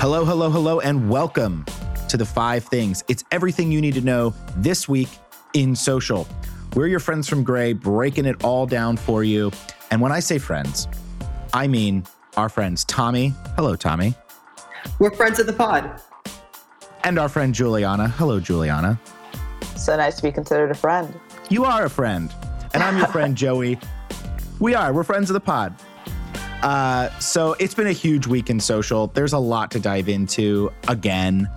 Hello, hello, hello, and welcome to the five things. It's everything you need to know this week in social. We're your friends from Grey, breaking it all down for you. And when I say friends, I mean our friends Tommy. Hello, Tommy. We're friends of the pod. And our friend Juliana. Hello, Juliana. So nice to be considered a friend. You are a friend. And I'm your friend Joey. We are. We're friends of the pod. Uh, so it's been a huge week in social. There's a lot to dive into again.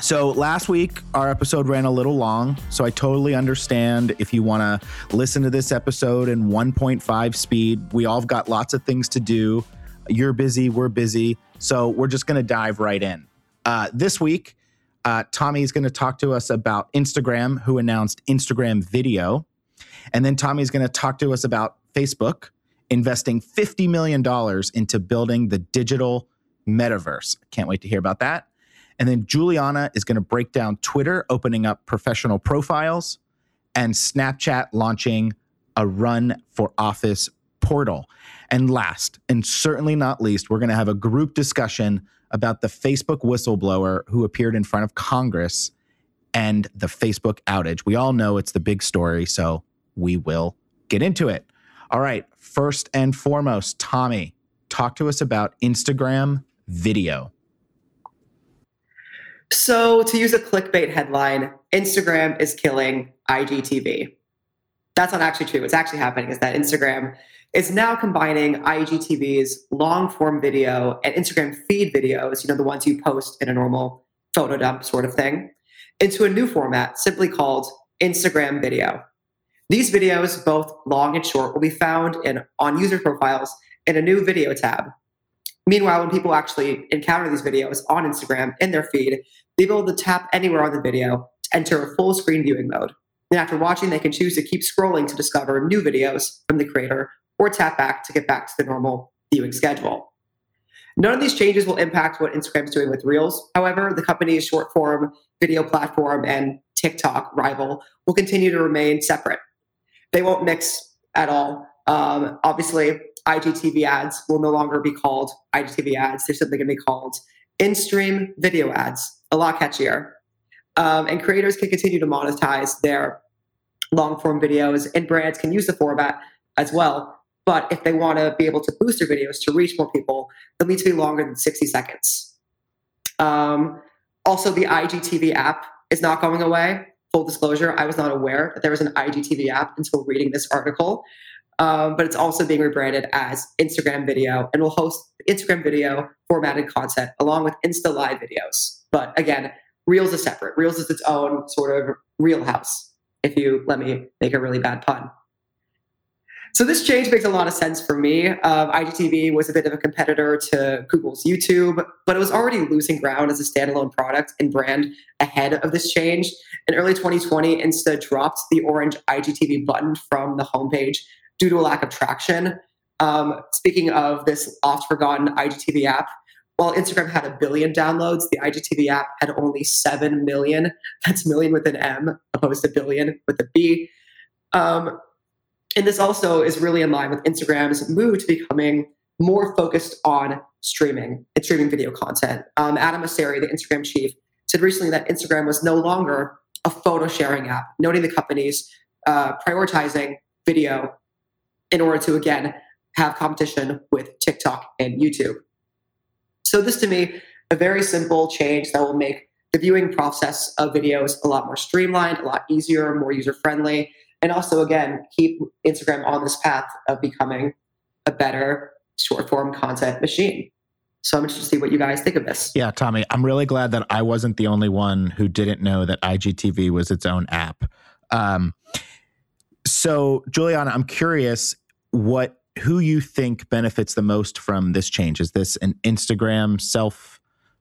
So last week, our episode ran a little long. So I totally understand if you want to listen to this episode in 1.5 speed. We all have got lots of things to do. You're busy, we're busy. So we're just going to dive right in. Uh, this week, uh, Tommy is going to talk to us about Instagram, who announced Instagram video. And then Tommy's going to talk to us about Facebook, investing $50 million into building the digital metaverse. Can't wait to hear about that. And then Juliana is going to break down Twitter opening up professional profiles and Snapchat launching a run for office portal. And last, and certainly not least, we're going to have a group discussion about the Facebook whistleblower who appeared in front of Congress and the Facebook outage. We all know it's the big story, so we will get into it. All right, first and foremost, Tommy, talk to us about Instagram video. So, to use a clickbait headline, Instagram is killing IGTV. That's not actually true. What's actually happening is that Instagram is now combining IGTV's long form video and Instagram feed videos, you know, the ones you post in a normal photo dump sort of thing, into a new format simply called Instagram video. These videos, both long and short, will be found in, on user profiles in a new video tab. Meanwhile, when people actually encounter these videos on Instagram in their feed, they will be able to tap anywhere on the video to enter a full screen viewing mode. And after watching, they can choose to keep scrolling to discover new videos from the creator or tap back to get back to the normal viewing schedule. None of these changes will impact what Instagram is doing with Reels. However, the company's short form video platform and TikTok rival will continue to remain separate. They won't mix at all. Um, obviously, IGTV ads will no longer be called IGTV ads. They're simply going to be called in stream video ads, a lot catchier. Um, and creators can continue to monetize their long form videos, and brands can use the format as well. But if they want to be able to boost their videos to reach more people, they'll need to be longer than 60 seconds. Um, also, the IGTV app is not going away full disclosure, I was not aware that there was an IGTV app until reading this article. Um, but it's also being rebranded as Instagram video and will host Instagram video formatted content along with Insta Live videos. But again, Reels is separate. Reels is its own sort of real house, if you let me make a really bad pun. So this change makes a lot of sense for me. Um, IGTV was a bit of a competitor to Google's YouTube, but it was already losing ground as a standalone product and brand ahead of this change. In early 2020, Insta dropped the orange IGTV button from the homepage due to a lack of traction. Um, speaking of this oft forgotten IGTV app, while Instagram had a billion downloads, the IGTV app had only 7 million. That's million with an M opposed to billion with a B. Um, and this also is really in line with Instagram's move to becoming more focused on streaming and streaming video content. Um, Adam Mosseri, the Instagram chief, said recently that Instagram was no longer a photo sharing app, noting the company's uh, prioritizing video in order to, again, have competition with TikTok and YouTube. So, this to me, a very simple change that will make the viewing process of videos a lot more streamlined, a lot easier, more user friendly, and also again keep instagram on this path of becoming a better short form content machine. So i'm interested to see what you guys think of this. Yeah tommy i'm really glad that i wasn't the only one who didn't know that igtv was its own app. Um, so juliana i'm curious what who you think benefits the most from this change. Is this an instagram self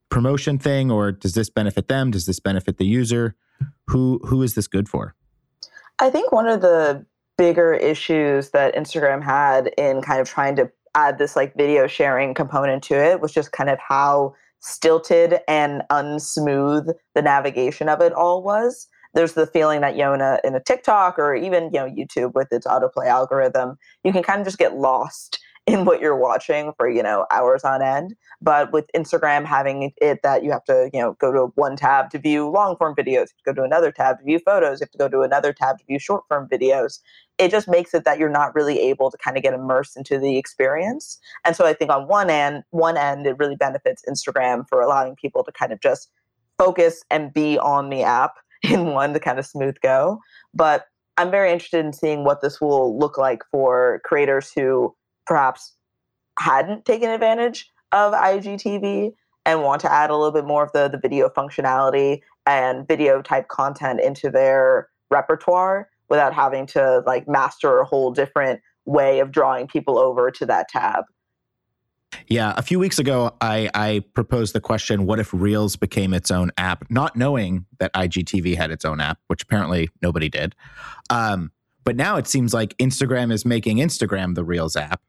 promotion thing or does this benefit them? Does this benefit the user? Who who is this good for I think one of the bigger issues that Instagram had in kind of trying to add this like video sharing component to it was just kind of how stilted and unsmooth the navigation of it all was. There's the feeling that you know in a in a TikTok or even you know YouTube with its autoplay algorithm, you can kind of just get lost in what you're watching for, you know, hours on end. But with Instagram having it that you have to, you know, go to one tab to view long form videos, go to another tab to view photos, you have to go to another tab to view short form videos. It just makes it that you're not really able to kind of get immersed into the experience. And so I think on one end, one end, it really benefits Instagram for allowing people to kind of just focus and be on the app in one to kind of smooth go. But I'm very interested in seeing what this will look like for creators who perhaps hadn't taken advantage of IGTV and want to add a little bit more of the, the video functionality and video type content into their repertoire without having to like master a whole different way of drawing people over to that tab. Yeah, a few weeks ago, I, I proposed the question what if Reels became its own app, not knowing that IGTV had its own app, which apparently nobody did. Um, but now it seems like Instagram is making Instagram the Reels app.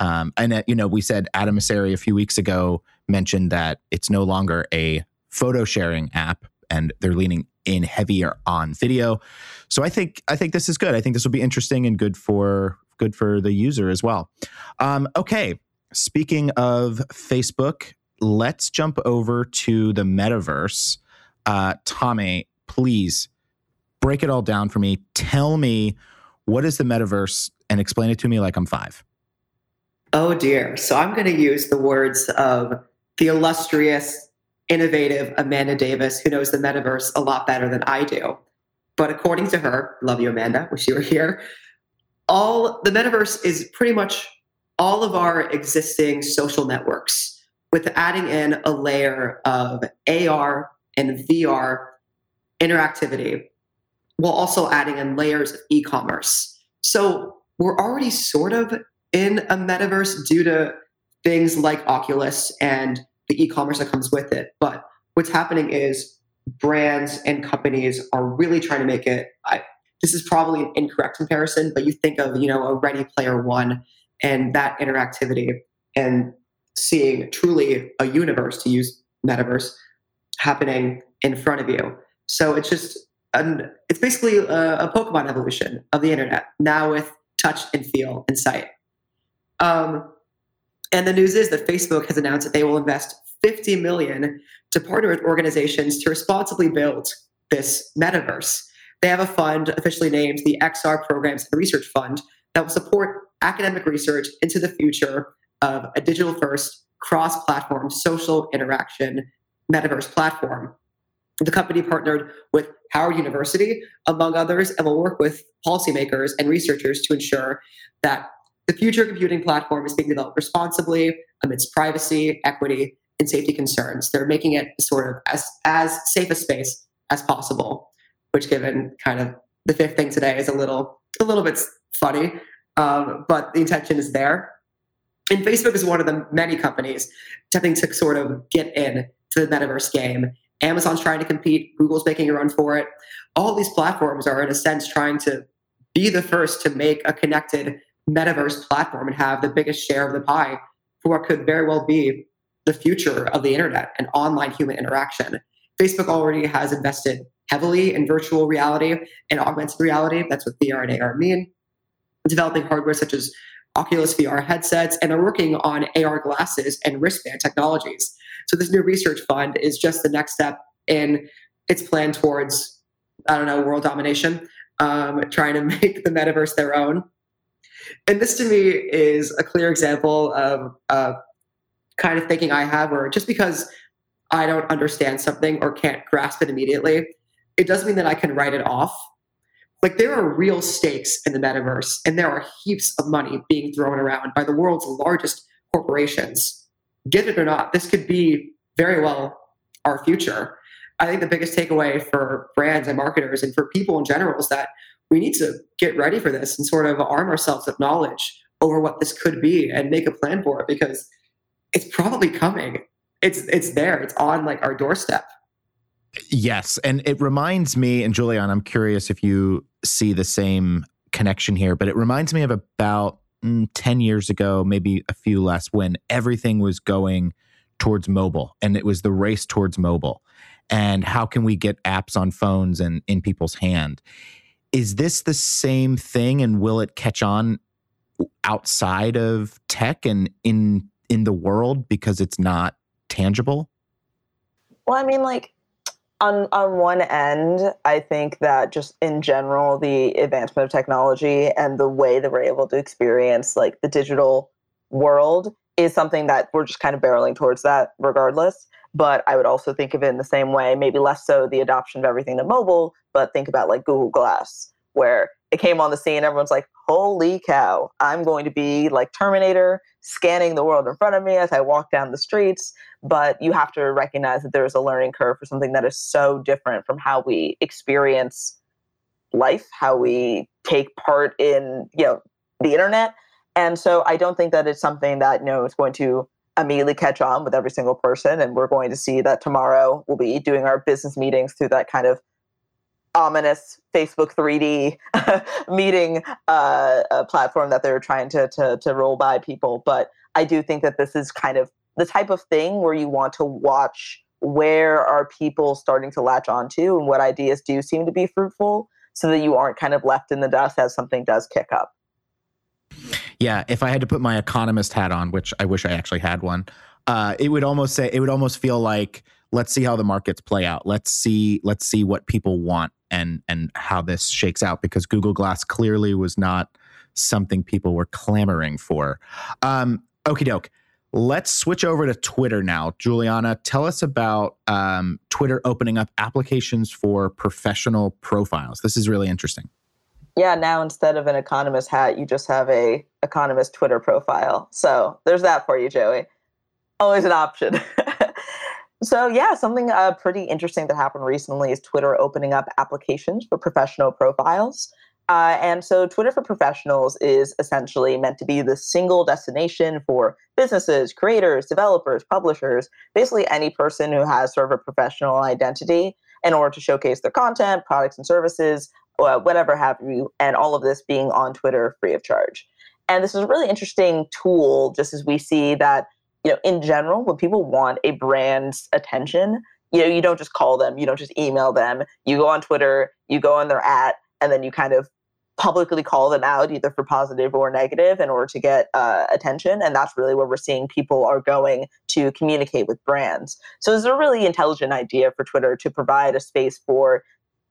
Um, and, uh, you know, we said Adam Mosseri a few weeks ago mentioned that it's no longer a photo sharing app and they're leaning in heavier on video. So I think I think this is good. I think this will be interesting and good for good for the user as well. Um, okay, speaking of Facebook, let's jump over to the metaverse. Uh, Tommy, please break it all down for me. Tell me what is the metaverse and explain it to me like I'm five. Oh dear. So I'm going to use the words of the illustrious, innovative Amanda Davis, who knows the metaverse a lot better than I do. But according to her, love you, Amanda, wish you were here. All the metaverse is pretty much all of our existing social networks with adding in a layer of AR and VR interactivity while also adding in layers of e commerce. So we're already sort of in a metaverse due to things like Oculus and the e commerce that comes with it. But what's happening is brands and companies are really trying to make it. I, this is probably an incorrect comparison, but you think of you know a Ready Player One and that interactivity and seeing truly a universe to use metaverse happening in front of you. So it's just an, it's basically a, a Pokemon evolution of the internet now with touch and feel and sight. Um, and the news is that Facebook has announced that they will invest 50 million to partner with organizations to responsibly build this metaverse. They have a fund officially named the XR Programs and Research Fund that will support academic research into the future of a digital first, cross platform social interaction metaverse platform. The company partnered with Howard University, among others, and will work with policymakers and researchers to ensure that the future computing platform is being developed responsibly amidst privacy, equity, and safety concerns. They're making it sort of as, as safe a space as possible, which given kind of the fifth thing today is a little a little bit funny um, but the intention is there. And Facebook is one of the many companies attempting to sort of get in to the metaverse game. Amazon's trying to compete, Google's making a run for it. All these platforms are, in a sense, trying to be the first to make a connected metaverse platform and have the biggest share of the pie for what could very well be the future of the internet and online human interaction. Facebook already has invested heavily in virtual reality and augmented reality. That's what VR and AR mean developing hardware such as Oculus VR headsets, and are working on AR glasses and wristband technologies. So this new research fund is just the next step in its plan towards, I don't know, world domination, um, trying to make the metaverse their own. And this to me is a clear example of uh, kind of thinking I have, where just because I don't understand something or can't grasp it immediately, it doesn't mean that I can write it off. Like there are real stakes in the metaverse and there are heaps of money being thrown around by the world's largest corporations. Get it or not this could be very well our future. I think the biggest takeaway for brands and marketers and for people in general is that we need to get ready for this and sort of arm ourselves with knowledge over what this could be and make a plan for it because it's probably coming it's it's there it's on like our doorstep Yes. And it reminds me, and Julian, I'm curious if you see the same connection here, but it reminds me of about mm, 10 years ago, maybe a few less, when everything was going towards mobile and it was the race towards mobile. And how can we get apps on phones and in people's hand? Is this the same thing and will it catch on outside of tech and in in the world because it's not tangible? Well, I mean, like on on one end, I think that just in general, the advancement of technology and the way that we're able to experience like the digital world is something that we're just kind of barreling towards that regardless. But I would also think of it in the same way, maybe less so the adoption of everything to mobile, but think about like Google Glass, where it came on the scene, everyone's like, holy cow, I'm going to be like Terminator, scanning the world in front of me as I walk down the streets. But you have to recognize that there's a learning curve for something that is so different from how we experience life, how we take part in, you know, the internet. And so I don't think that it's something that, you know, is going to immediately catch on with every single person. And we're going to see that tomorrow we'll be doing our business meetings through that kind of ominous Facebook 3D meeting uh, platform that they're trying to, to to roll by people. But I do think that this is kind of the type of thing where you want to watch where are people starting to latch onto and what ideas do seem to be fruitful, so that you aren't kind of left in the dust as something does kick up. Yeah, if I had to put my economist hat on, which I wish I actually had one, uh, it would almost say it would almost feel like let's see how the markets play out. Let's see let's see what people want and and how this shakes out because Google Glass clearly was not something people were clamoring for. Um, okie doke. Let's switch over to Twitter now. Juliana, tell us about um, Twitter opening up applications for professional profiles. This is really interesting. Yeah, now instead of an economist hat, you just have a economist Twitter profile. So there's that for you, Joey. Always an option. So yeah, something uh, pretty interesting that happened recently is Twitter opening up applications for professional profiles. Uh, and so Twitter for Professionals is essentially meant to be the single destination for businesses, creators, developers, publishers, basically any person who has sort of a professional identity in order to showcase their content, products and services, uh, whatever have you, and all of this being on Twitter free of charge. And this is a really interesting tool, just as we see that you know, in general, when people want a brand's attention, you know, you don't just call them, you don't just email them. You go on Twitter, you go on their at, and then you kind of publicly call them out either for positive or negative in order to get uh, attention and that's really where we're seeing people are going to communicate with brands so it's a really intelligent idea for twitter to provide a space for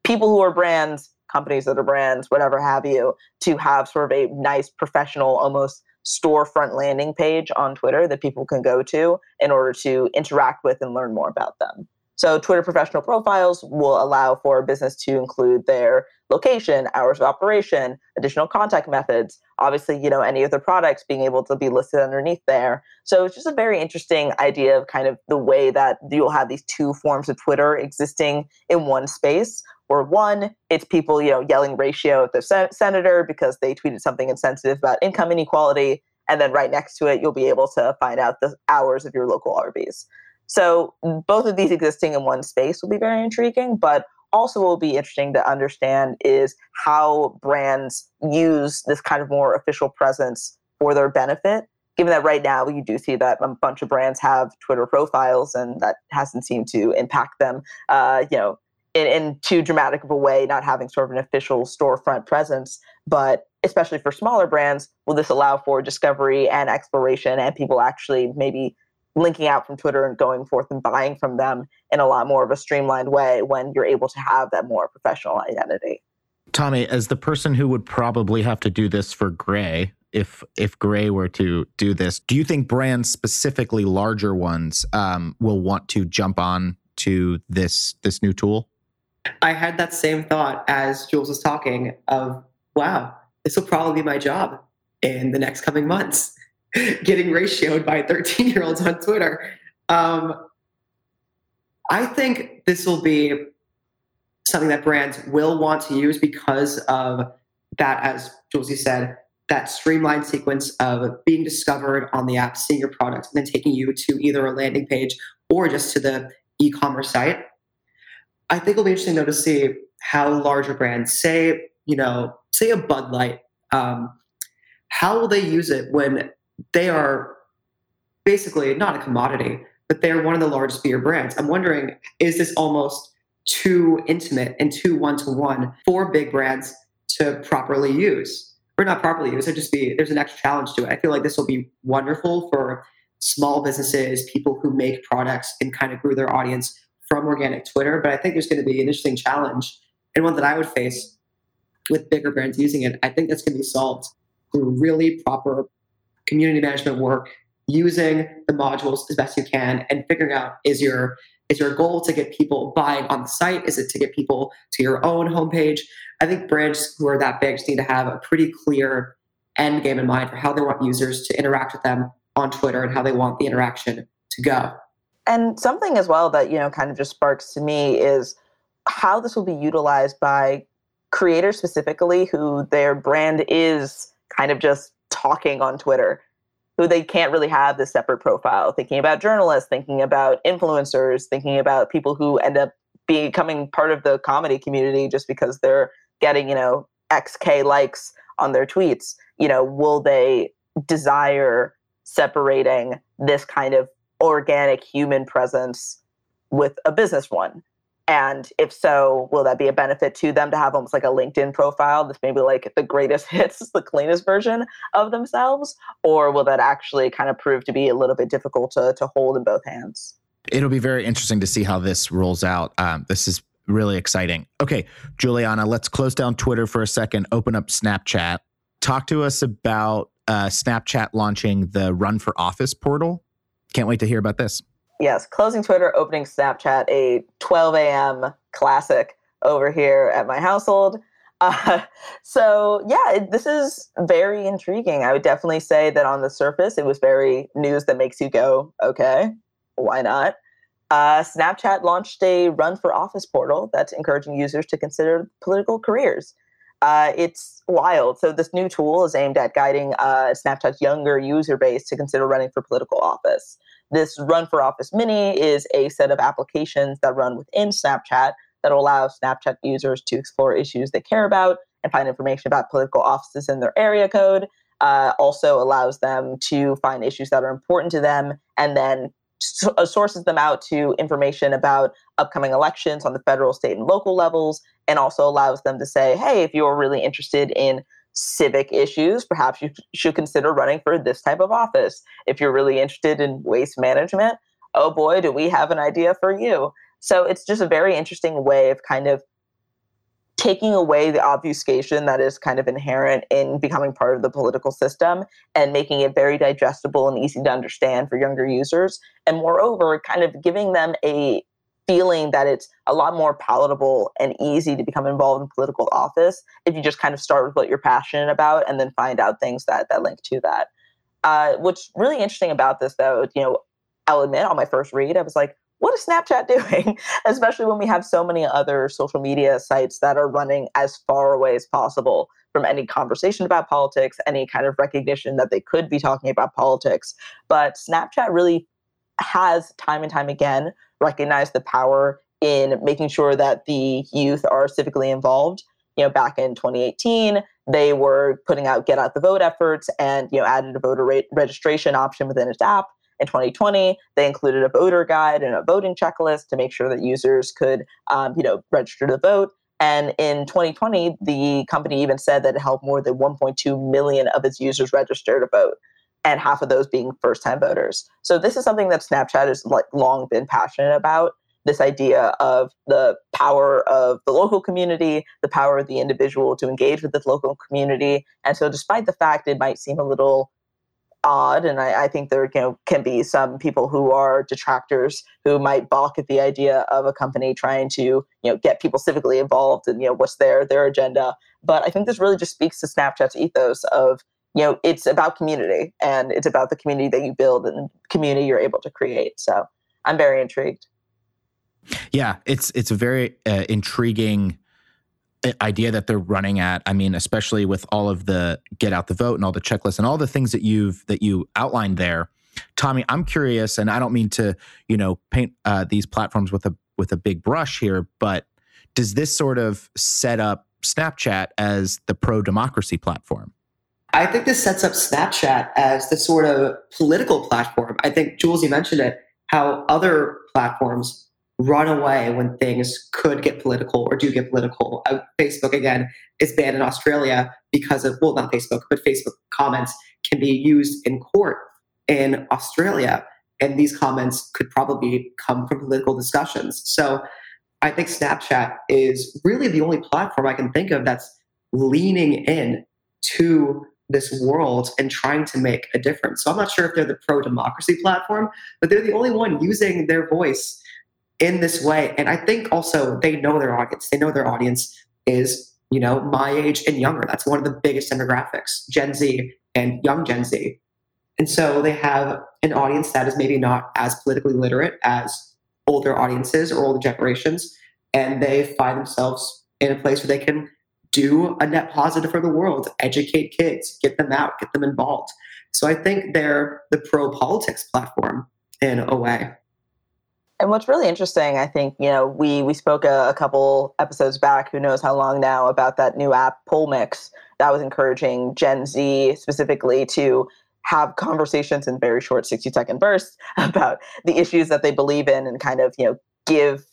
people who are brands companies that are brands whatever have you to have sort of a nice professional almost storefront landing page on Twitter that people can go to in order to interact with and learn more about them. So, Twitter professional profiles will allow for a business to include their location, hours of operation, additional contact methods, obviously, you know, any of the products being able to be listed underneath there. So, it's just a very interesting idea of kind of the way that you'll have these two forms of Twitter existing in one space or one, it's people, you know, yelling ratio at the sen- senator because they tweeted something insensitive about income inequality. And then right next to it, you'll be able to find out the hours of your local Arby's. So both of these existing in one space will be very intriguing, but also will be interesting to understand is how brands use this kind of more official presence for their benefit. Given that right now you do see that a bunch of brands have Twitter profiles, and that hasn't seemed to impact them. Uh, you know, in, in too dramatic of a way, not having sort of an official storefront presence. But especially for smaller brands, will this allow for discovery and exploration and people actually maybe linking out from Twitter and going forth and buying from them in a lot more of a streamlined way when you're able to have that more professional identity. Tommy, as the person who would probably have to do this for Grey, if if Grey were to do this, do you think brands, specifically larger ones, um, will want to jump on to this this new tool? I had that same thought as Jules was talking of, wow, this will probably be my job in the next coming months, getting ratioed by 13 year olds on Twitter. Um, I think this will be something that brands will want to use because of that, as Julesy said, that streamlined sequence of being discovered on the app, seeing your product, and then taking you to either a landing page or just to the e-commerce site. I think it'll be interesting though to see how larger brands, say, you know, say a Bud Light, um, how will they use it when they are basically not a commodity, but they're one of the largest beer brands? I'm wondering, is this almost too intimate and too one to one for big brands to properly use? or not properly used, it just be there's an extra challenge to it. I feel like this will be wonderful for small businesses, people who make products and kind of grew their audience from organic Twitter. But I think there's going to be an interesting challenge and one that I would face with bigger brands using it. I think that's going to be solved through really proper community management work, using the modules as best you can, and figuring out is your is your goal to get people buying on the site? Is it to get people to your own homepage? I think brands who are that big just need to have a pretty clear end game in mind for how they want users to interact with them on Twitter and how they want the interaction to go. And something as well that, you know, kind of just sparks to me is how this will be utilized by creators specifically who their brand is kind of just talking on Twitter, who they can't really have this separate profile, thinking about journalists, thinking about influencers, thinking about people who end up becoming part of the comedy community just because they're getting, you know, XK likes on their tweets. You know, will they desire separating this kind of organic human presence with a business one? And if so, will that be a benefit to them to have almost like a LinkedIn profile that's maybe like the greatest hits, the cleanest version of themselves? Or will that actually kind of prove to be a little bit difficult to, to hold in both hands? It'll be very interesting to see how this rolls out. Um, this is really exciting. Okay, Juliana, let's close down Twitter for a second, open up Snapchat. Talk to us about uh, Snapchat launching the Run for Office portal. Can't wait to hear about this. Yes, closing Twitter, opening Snapchat, a 12 a.m. classic over here at my household. Uh, so, yeah, this is very intriguing. I would definitely say that on the surface, it was very news that makes you go, okay, why not? Uh, Snapchat launched a run for office portal that's encouraging users to consider political careers. Uh, it's wild. So this new tool is aimed at guiding uh, Snapchat's younger user base to consider running for political office. This Run for Office Mini is a set of applications that run within Snapchat that allow Snapchat users to explore issues they care about and find information about political offices in their area code. Uh, also allows them to find issues that are important to them and then Uh, sources them out to information about upcoming elections on the federal, state, and local levels, and also allows them to say, hey, if you're really interested in civic issues, perhaps you should consider running for this type of office. If you're really interested in waste management, oh boy, do we have an idea for you. So it's just a very interesting way of kind of taking away the obfuscation that is kind of inherent in becoming part of the political system and making it very digestible and easy to understand for younger users. And moreover, kind of giving them a feeling that it's a lot more palatable and easy to become involved in political office if you just kind of start with what you're passionate about and then find out things that, that link to that. Uh, what's really interesting about this, though, you know, I'll admit on my first read, I was like, what is Snapchat doing? Especially when we have so many other social media sites that are running as far away as possible from any conversation about politics, any kind of recognition that they could be talking about politics. But Snapchat really has time and time again recognized the power in making sure that the youth are civically involved. You know, back in 2018, they were putting out get out the vote efforts and you know added a voter registration option within its app in 2020, they included a voter guide and a voting checklist to make sure that users could, um, you know, register to vote. And in 2020, the company even said that it helped more than 1.2 million of its users register to vote, and half of those being first-time voters. So this is something that Snapchat has like long been passionate about. This idea of the power of the local community, the power of the individual to engage with the local community. And so, despite the fact it might seem a little odd and I, I, think there you know, can be some people who are detractors who might balk at the idea of a company trying to you know get people civically involved and you know what's their their agenda. But i think this really just speaks to snapchat's ethos of you know it's about community and it's about the community that you build and community you're able to create. So i'm very intrigued. Yeah it's it's a very uh, intriguing idea that they're running at i mean especially with all of the get out the vote and all the checklists and all the things that you've that you outlined there tommy i'm curious and i don't mean to you know paint uh, these platforms with a with a big brush here but does this sort of set up snapchat as the pro democracy platform? I think this sets up snapchat as the sort of political platform. I think jules you mentioned it how other platforms run away when things could get political or do get political. Uh, Facebook, again, is banned in Australia because of, well, not Facebook, but Facebook comments can be used in court in Australia. And these comments could probably come from political discussions. So I think Snapchat is really the only platform I can think of that's leaning in to this world and trying to make a difference. So I'm not sure if they're the pro democracy platform, but they're the only one using their voice in this way. And I think also they know their audience. They know their audience is, you know, my age and younger. That's one of the biggest demographics, Gen Z and young Gen Z. And so they have an audience that is maybe not as politically literate as older audiences or older generations. And they find themselves in a place where they can do a net positive for the world, educate kids, get them out, get them involved. So I think they're the pro politics platform in a way. And what's really interesting, I think, you know, we we spoke a, a, couple episodes back, who knows how long now, about that new app PollMix. That was encouraging Gen Z specifically to have conversations in very short 60 second bursts about the issues that they believe in and kind of, you know, give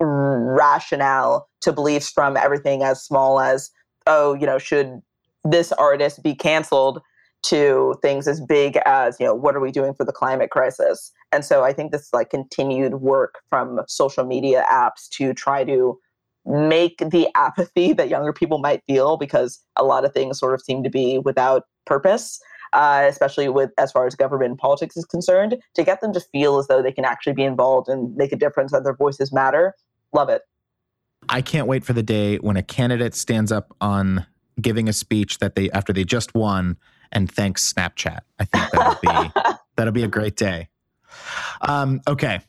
rationale to beliefs from everything as small as, oh, you know, should this artist be canceled to things as big as, you know, what are we doing for the climate crisis? And so I think this like continued work from social media apps to try to make the apathy that younger people might feel because a lot of things sort of seem to be without purpose. Uh, especially with as far as government and politics is concerned, to get them to feel as though they can actually be involved and make a difference, that their voices matter. Love it. I can't wait for the day when a candidate stands up on giving a speech that they after they just won and thanks Snapchat. I think that'll be that'll be a great day. Um, okay,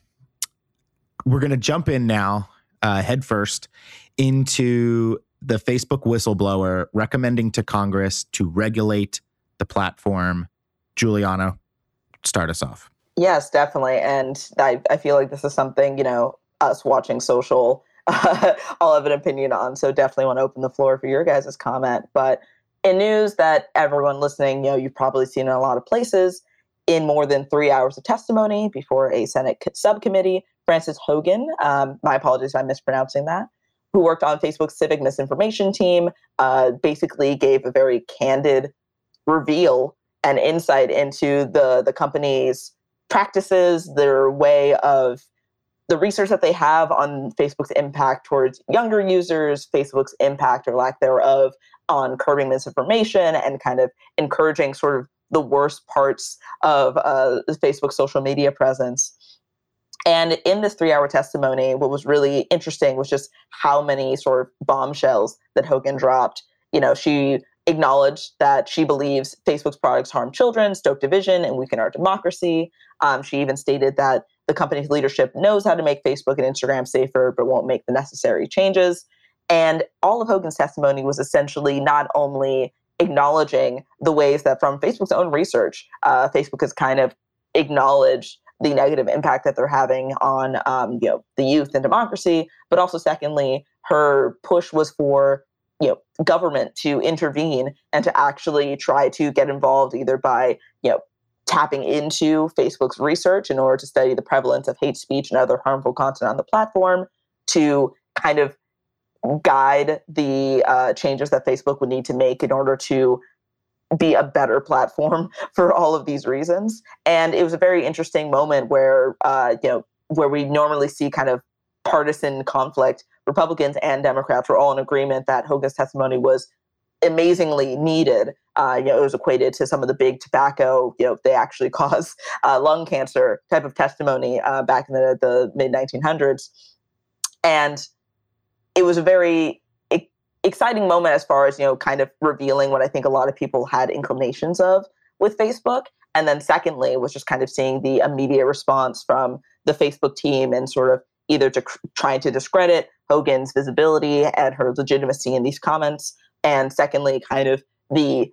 we're gonna jump in now, uh, head first, into the Facebook whistleblower recommending to Congress to regulate the platform. Juliana, start us off. Yes, definitely, and I, I feel like this is something you know us watching social uh, I'll have an opinion on. So definitely want to open the floor for your guys' comment. But in news that everyone listening, you know, you've probably seen in a lot of places, in more than three hours of testimony before a Senate subcommittee, Frances Haugen, um, my apologies if I'm mispronouncing that, who worked on Facebook's civic misinformation team, uh, basically gave a very candid reveal and insight into the the company's practices, their way of the research that they have on Facebook's impact towards younger users, Facebook's impact or lack thereof on curbing misinformation and kind of encouraging sort of the worst parts of uh, Facebook's social media presence. And in this three hour testimony, what was really interesting was just how many sort of bombshells that Haugen dropped. You know, she acknowledged that she believes Facebook's products harm children, stoke division, and weaken our democracy. Um, she even stated that the company's leadership knows how to make Facebook and Instagram safer, but won't make the necessary changes. And all of Haugen's testimony was essentially not only acknowledging the ways that, from Facebook's own research, uh, Facebook has kind of acknowledged the negative impact that they're having on um, you know the youth and democracy, but also secondly, her push was for you know government to intervene and to actually try to get involved either by you know tapping into Facebook's research in order to study the prevalence of hate speech and other harmful content on the platform to kind of guide the uh, changes that Facebook would need to make in order to be a better platform for all of these reasons. And it was a very interesting moment where, uh, you know, where we normally see kind of partisan conflict. Republicans and Democrats were all in agreement that Haugen's testimony was amazingly needed. Uh, you know, it was equated to some of the big tobacco, you know, they actually cause uh, lung cancer type of testimony uh, back in the, the mid 1900s. And it was a very exciting moment as far as, you know, kind of revealing what I think a lot of people had inclinations of with Facebook. And then secondly, was just kind of seeing the immediate response from the Facebook team and sort of either to cr- trying to discredit Haugen's visibility and her legitimacy in these comments, and secondly, kind of the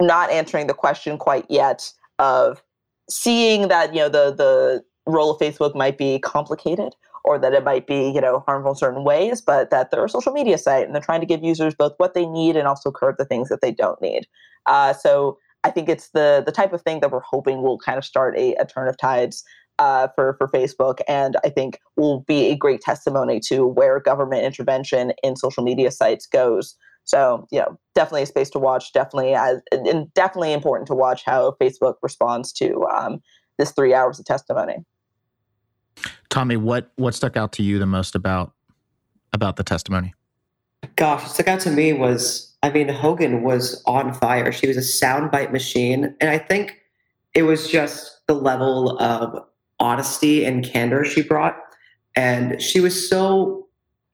not answering the question quite yet of seeing that you know the the role of Facebook might be complicated or that it might be you know harmful in certain ways, but that they're a social media site and they're trying to give users both what they need and also curb the things that they don't need. Uh, so I think it's the the type of thing that we're hoping will kind of start a, a turn of tides uh, for for Facebook, and I think will be a great testimony to where government intervention in social media sites goes. So, you know, definitely a space to watch. Definitely as and definitely important to watch how Facebook responds to um, this three hours of testimony. Tommy, what what stuck out to you the most about about the testimony? Gosh, what stuck out to me was, I mean, Haugen was on fire. She was a soundbite machine, and I think it was just the level of honesty and candor she brought, and she was so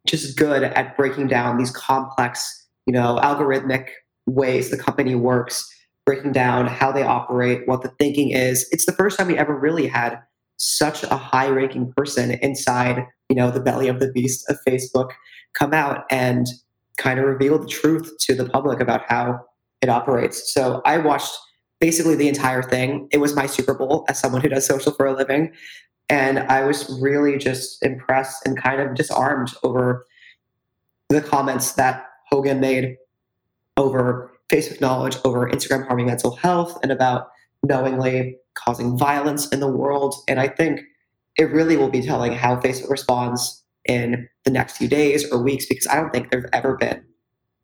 just good at breaking down these complex, you know, algorithmic ways the company works, breaking down how they operate, what the thinking is. It's the first time we ever really had such a high ranking person inside, you know, the belly of the beast of Facebook come out and kind of reveal the truth to the public about how it operates. So I watched basically the entire thing. It was my Super Bowl as someone who does social for a living. And I was really just impressed and kind of disarmed over the comments that Haugen made over Facebook knowledge, over Instagram harming mental health, and about knowingly causing violence in the world. And I think it really will be telling how Facebook responds in the next few days or weeks because I don't think there's ever been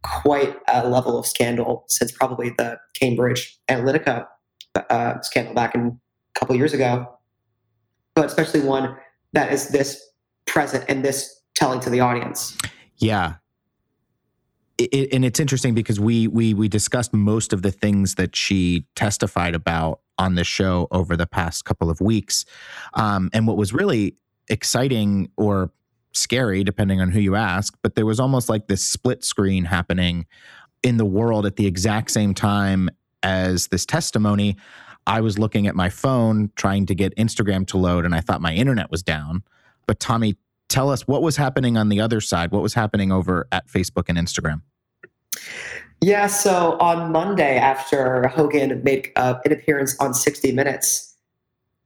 quite a level of scandal since probably the Cambridge Analytica uh, scandal back in a couple years ago, but especially one that is this present and this telling to the audience. Yeah. It, and it's interesting because we we we discussed most of the things that she testified about on the show over the past couple of weeks, um, and what was really exciting or scary, depending on who you ask, but there was almost like this split screen happening in the world at the exact same time as this testimony. I was looking at my phone trying to get Instagram to load, and I thought my internet was down. But Tommy, tell us what was happening on the other side. What was happening over at Facebook and Instagram? Yeah, so on Monday, after Haugen made uh, an appearance on 60 Minutes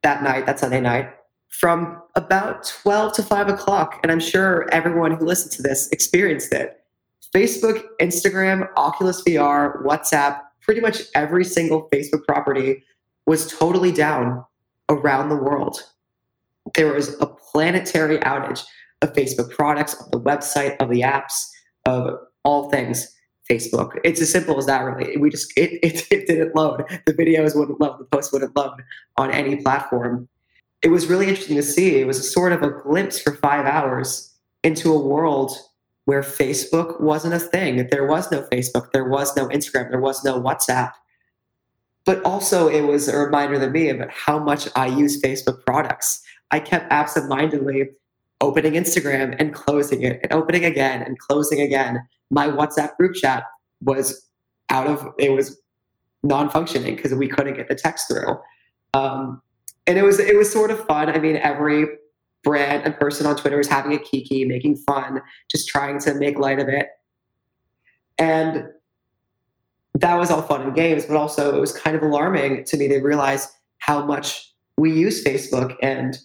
that night, that Sunday night, from about 12 to 5 o'clock. And I'm sure everyone who listens to this experienced it. Facebook, Instagram, Oculus VR, WhatsApp, pretty much every single Facebook property was totally down around the world. There was a planetary outage of Facebook products, of the website, of the apps, of all things Facebook. It's as simple as that, really. We just it, it, it didn't load. The videos wouldn't load. The posts wouldn't load on any platform it was really interesting to see. It was a sort of a glimpse for five hours into a world where Facebook wasn't a thing. There was no Facebook, there was no Instagram, there was no WhatsApp. But also, it was a reminder to me about how much I use Facebook products. I kept absentmindedly opening Instagram and closing it, and opening again and closing again. My WhatsApp group chat was out of it was non-functioning because we couldn't get the text through. Um, and it was it was sort of fun. I mean, every brand and person on Twitter was having a kiki, making fun, just trying to make light of it. And that was all fun and games, but also it was kind of alarming to me to realize how much we use Facebook and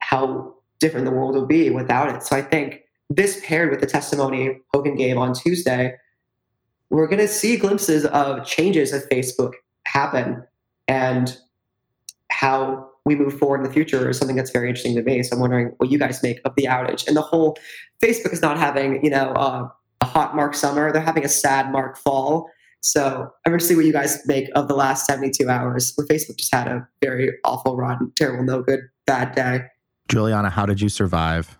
how different the world would be without it. So I think this paired with the testimony Haugen gave on Tuesday, we're going to see glimpses of changes at Facebook happen and how we move forward in the future is something that's very interesting to me. So I'm wondering what you guys make of the outage and the whole Facebook is not having, you know, uh, a hot mark summer. They're having a sad mark fall. So I'm going to see what you guys make of the last 72 hours where Facebook just had a very awful run, terrible, no good, bad day. Juliana, how did you survive?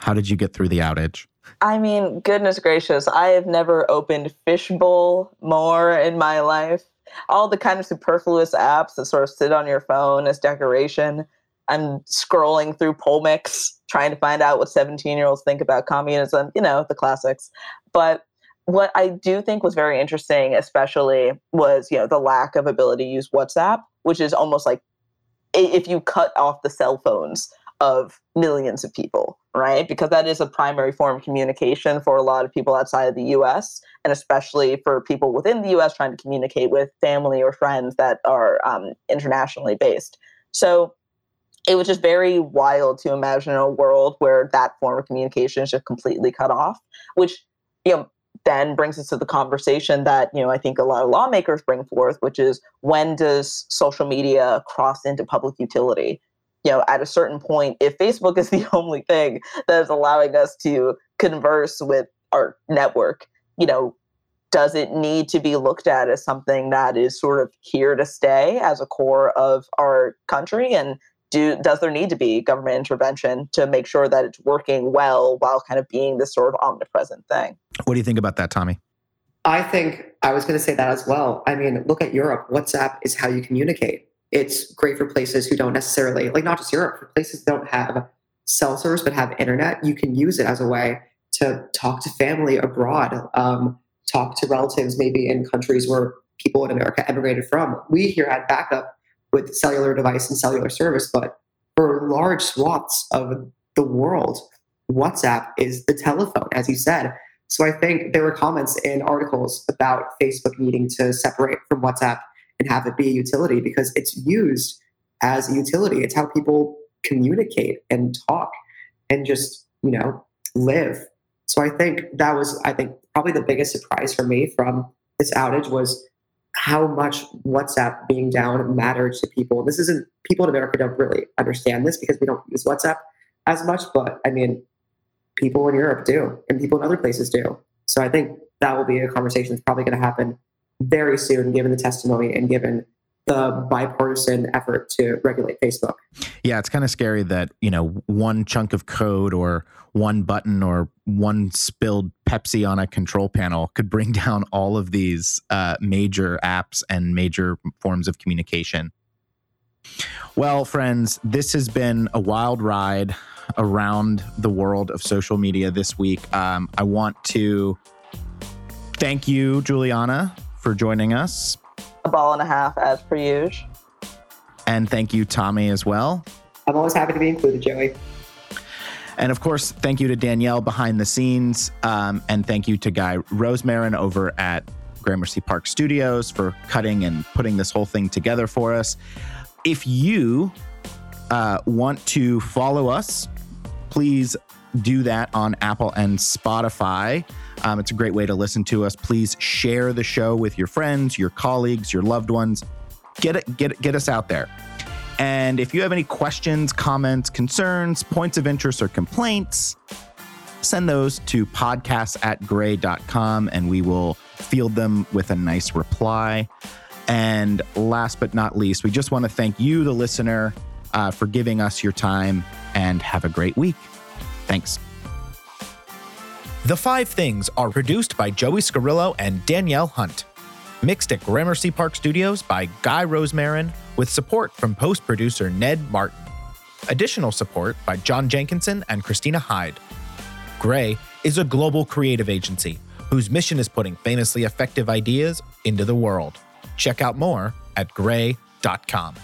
How did you get through the outage? I mean, goodness gracious, I have never opened Fishbowl more in my life all the kind of superfluous apps that sort of sit on your phone as decoration. I'm scrolling through Pollmix, trying to find out what 17 year olds think about communism, you know, the classics. But what I do think was very interesting, especially, was you know the lack of ability to use WhatsApp, which is almost like if you cut off the cell phones of millions of people, right? Because that is a primary form of communication for a lot of people outside of the US, and especially for people within the US trying to communicate with family or friends that are um, internationally based. So it was just very wild to imagine a world where that form of communication is just completely cut off, which, you know, then brings us to the conversation that you know I think a lot of lawmakers bring forth, which is when does social media cross into public utility? You know, at a certain point, if Facebook is the only thing that is allowing us to converse with our network, you know, does it need to be looked at as something that is sort of here to stay as a core of our country? And do does there need to be government intervention to make sure that it's working well while kind of being this sort of omnipresent thing? What do you think about that, Tommy? I think I was going to say that as well. I mean, look at Europe. WhatsApp is how you communicate. It's great for places who don't necessarily, like not just Europe, for places that don't have cell service but have internet. You can use it as a way to talk to family abroad, um, talk to relatives maybe in countries where people in America emigrated from. We here had backup with cellular device and cellular service, but for large swaths of the world, WhatsApp is the telephone, as you said. So I think there were comments in articles about Facebook needing to separate from WhatsApp and have it be a utility because it's used as a utility. It's how people communicate and talk and just, you know, live. So I think that was, I think, probably the biggest surprise for me from this outage was how much WhatsApp being down mattered to people. This isn't people in America don't really understand this because we don't use WhatsApp as much, but I mean, people in Europe do, and people in other places do. So I think that will be a conversation that's probably going to happen very soon, given the testimony and given the bipartisan effort to regulate Facebook. Yeah, it's kind of scary that, you know, one chunk of code or one button or one spilled Pepsi on a control panel could bring down all of these uh, major apps and major forms of communication. Well, friends, this has been a wild ride around the world of social media this week. Um, I want to thank you, Juliana, for joining us a ball and a half as per usual. And thank you, Tommy, as well. I'm always happy to be included, Joey. And of course, thank you to Danielle behind the scenes. Um, and thank you to Guy Rosemarin over at Gramercy Park Studios for cutting and putting this whole thing together for us. If you uh, want to follow us, please do that on Apple and Spotify. Um, it's a great way to listen to us. Please share the show with your friends, your colleagues, your loved ones. Get it, get it, get us out there. And if you have any questions, comments, concerns, points of interest, or complaints, send those to podcasts at grey.com and we will field them with a nice reply. And last but not least, we just want to thank you, the listener, uh, for giving us your time and have a great week. Thanks. The Five Things are produced by Joey Scarillo and Danielle Hunt. Mixed at Gramercy Park Studios by Guy Rosemarin, with support from post producer Ned Martin. Additional support by John Jenkinson and Christina Hyde. Grey is a global creative agency whose mission is putting famously effective ideas into the world. Check out more at grey.com.